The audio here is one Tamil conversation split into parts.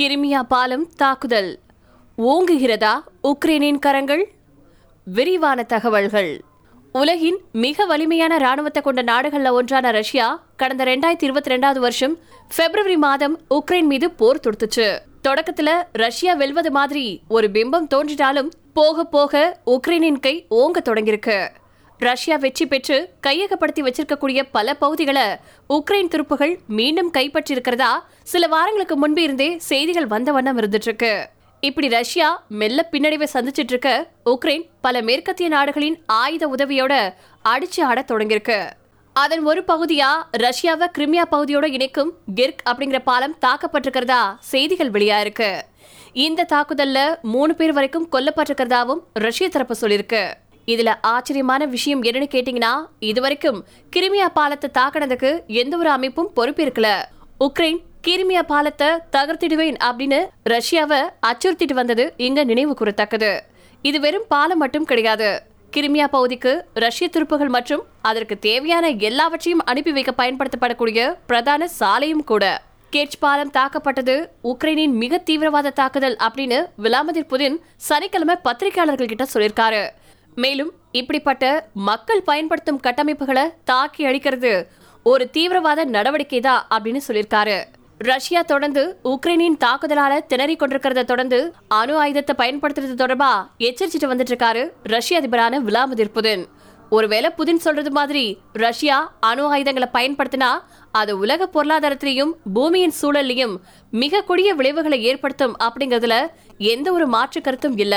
கிரிமியா பாலம் தாக்குதல். ஓங்குகிறதா உக்ரைனின் கரங்கள்? விரிவான தகவல்கள். உலகின் மிக வலிமையான ராணுவத்தை கொண்ட நாடுகளில் ஒன்றான ரஷ்யா கடந்த ரெண்டாயிரத்தி இருபத்தி ரெண்டாவது வருஷம் பிப்ரவரி மாதம் உக்ரைன் மீது போர் தொடுத்துச்சு. தொடக்கத்துல ரஷ்யா வெல்வது மாதிரி ஒரு பிம்பம் தோன்றினாலும் போக போக உக்ரைனின் கை ஓங்க தொடங்கியிருக்கு. ரஷ்யா வெற்றி பெற்று கையகப்படுத்தி வச்சிருக்கக்கூடிய பல பகுதிகளை உக்ரைன் துருப்புகள் மீண்டும் கைப்பற்றியிருக்கிறதா சில வாரங்களுக்கு முன்பு இருந்தே செய்திகள் வந்த வண்ணம் இருந்துட்டு இருக்கு இப்படி ரஷ்யா மெல்ல பின்னடைவை சந்திச்சிட்டு இருக்க உக்ரைன் பல மேற்கத்திய நாடுகளின் ஆயுத உதவியோட அடிச்சு ஆட தொடங்கியிருக்கு. அதன் ஒரு பகுதியா ரஷ்யாவை கிரிமியா பகுதியோட இணைக்கும் கிர்க் அப்படிங்கிற பாலம் தாக்கப்பட்டிருக்கிறதா செய்திகள் வெளியா இருக்கு இந்த தாக்குதல்ல மூணு பேர் வரைக்கும் கொல்லப்பட்டிருக்கிறதாவும் ரஷ்ய தரப்பு சொல்லியிருக்கு. இதுல ஆச்சரியமான விஷயம் என்னன்னு கேட்டீங்கன்னா இதுவரைக்கும் கிரிமியா பாலத்தை தாக்கினதுக்கு எந்த ஒரு அமைப்பும் பொறுப்பேற்கல உக்ரைன் கிரிமியா பாலத்தை தகர்த்திடுவேன் அப்படின்னு ரஷ்யாவை அச்சுறுத்திட்டு வந்தது இங்க நினைவு கூறத்தக்கது. இது வெறும் பாலம் மட்டும் கிடையாது. கிரிமியா பகுதிக்கு ரஷ்ய துருப்புகள் மற்றும் அதற்கு தேவையான எல்லாவற்றையும் அனுப்பி வைக்க பயன்படுத்தப்படக்கூடிய பிரதான சாலையும் கூட. கேட்ச் பாலம் தாக்கப்பட்டது உக்ரைனின் மிக தீவிரவாத தாக்குதல் அப்படின்னு விளாமதிர் புதின் சனிக்கிழமை பத்திரிகையாளர்கள் கிட்ட சொல்லியிருக்காரு. மேலும் இப்படிப்பட்ட மக்கள் பயன்படுத்தும் கட்டமைப்புகளை தாக்கி அழிக்கிறது ஒரு தீவிரவாத நடவடிக்கை தான் அப்படின்னு சொல்லியிருக்காரு. ரஷ்யா தொடர்ந்து உக்ரைனின் தாக்குதலால திணறி கொண்டிருக்கிறத தொடர்ந்து அணு ஆயுதத்தை பயன்படுத்துறது தொடர்பா எச்சரிச்சுட்டு வந்துட்டு இருக்காரு ரஷ்ய அதிபரான விளாமதிர் புதின். ஒருவேளை புதின் சொல்றது மாதிரி ரஷ்யா அணு ஆயுதங்களை பயன்படுத்தினா அது உலக பொருளாதாரத்திலையும் பூமியின் சூழல்லையும் மிக கொடிய விளைவுகளை ஏற்படுத்தும் அப்படிங்கறதுல எந்த ஒரு மாற்று கருத்தும் இல்ல.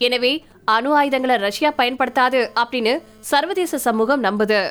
எனவே அணு ஆயுதங்களை ரஷ்யா பயன்படுத்தாது அப்படின்னு சர்வதேச சமூகம் நம்புது.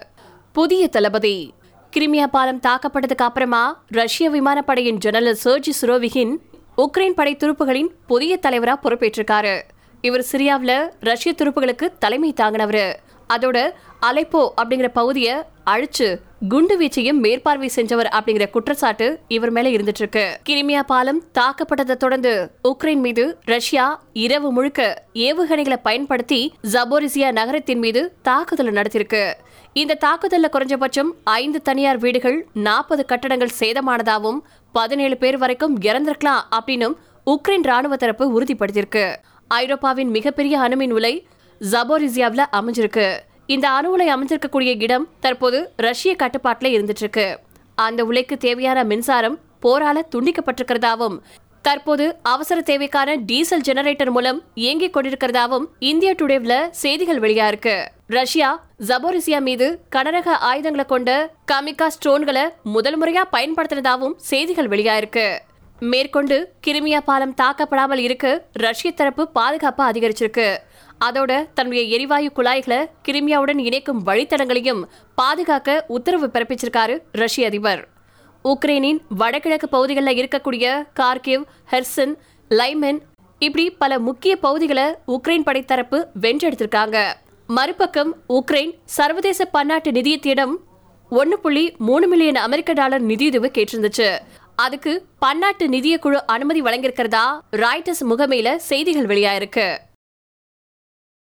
புதிய தளபதி. கிரிமியா பாலம் தாக்கப்பட்டதுக்கு அப்புறமா ரஷ்ய விமானப்படையின் ஜெனரல் சர்ஜி சுரோவிகின் உக்ரைன் படை துருப்புகளின் புதிய தலைவராக பொறுப்பேற்றிருக்காரு. இவர் சிரியாவில் ரஷ்ய துருப்புகளுக்கு தலைமை தாங்கினவரு. அதோட அலைப்போ அப்படிங்கிற பகுதியை அழிச்சு குண்டு வீச்சையும் மேற்பார்வை செஞ்சவர் அப்படிங்கிற குற்றச்சாட்டு இவர் மேல இருந்துட்டு இருக்கு கிரிமியா பாலம் தாக்கப்பட்டதை தொடர்ந்து உக்ரைன் மீது ரஷ்யா இரவு முழுக்க ஏவுகணைகளை பயன்படுத்தி ஜபோரிசியா நகரத்தின் மீது தாக்குதல் நடத்தியிருக்கு. இந்த தாக்குதல்ல குறைஞ்சபட்சம் ஐந்து தனியார் வீடுகள் நாற்பது கட்டடங்கள் சேதமானதாகவும் பதினேழு பேர் வரைக்கும் இறந்திருக்கலாம் அப்படின்னும் உக்ரைன் ராணுவ தரப்பு உறுதிப்படுத்தியிருக்கு. ஐரோப்பாவின் மிகப்பெரிய அணுமின் உலை ஜபோரிசியாவில் அமைஞ்சிருக்கு. இந்த அணு உலை அமைஞ்சிருக்கக்கூடிய இடம் தற்போது ரஷ்ய கட்டுப்பாட்டில் இருந்துட்டு இருக்கு அந்த உலைக்கு தேவையான மின்சாரம் போரால துண்டிக்கப்பட்டிருக்கிறதாவும் தற்போது அவசர தேவைக்கான டீசல் ஜெனரேட்டர் மூலம் இயங்கிக் கொண்டிருக்கிறதாவும் இந்தியா டுடேவ்ல செய்திகள் வெளியா இருக்கு ரஷ்யா ஜபோரிசியா மீது கனரக ஆயுதங்களை கொண்ட கமிகா ஸ்ட்ரோன்களை முதல் முறையா பயன்படுத்தினதாவும் செய்திகள் வெளியா இருக்கு மேற்கொண்டு கிரிமியா பாலம் தாக்கப்படாமல் இருக்க ரஷ்ய தரப்பு பாதுகாப்பு அதிகரிச்சிருக்கு. அதோட தன்னுடைய எரிவாயு குழாய்களை கிரிமியாவுடன் இணைக்கும் வழித்தடங்களையும் பாதுகாக்க உத்தரவு பிறப்பிச்சிருக்காரு ரஷ்ய அதிபர். உக்ரைனின் வடகிழக்கு பகுதிகளில் இருக்கக்கூடிய கார்கிவ் ஹெர்சன் லைமென் இப்படி பல முக்கிய பகுதிகளை உக்ரைன் படைத்தரப்பு வென்றெடுத்திருக்காங்க. மறுபக்கம் உக்ரைன் சர்வதேச பன்னாட்டு நிதியத்திடம் ஒன்று புள்ளி மூணு மில்லியன் அமெரிக்க டாலர் நிதியுதவி கேட்டிருந்துச்சு. அதுக்கு பன்னாட்டு நிதிய குழு அனுமதி வழங்கியிருக்கிறதா ராய்டர்ஸ் முகமையில செய்திகள் வெளியாயிருக்கு.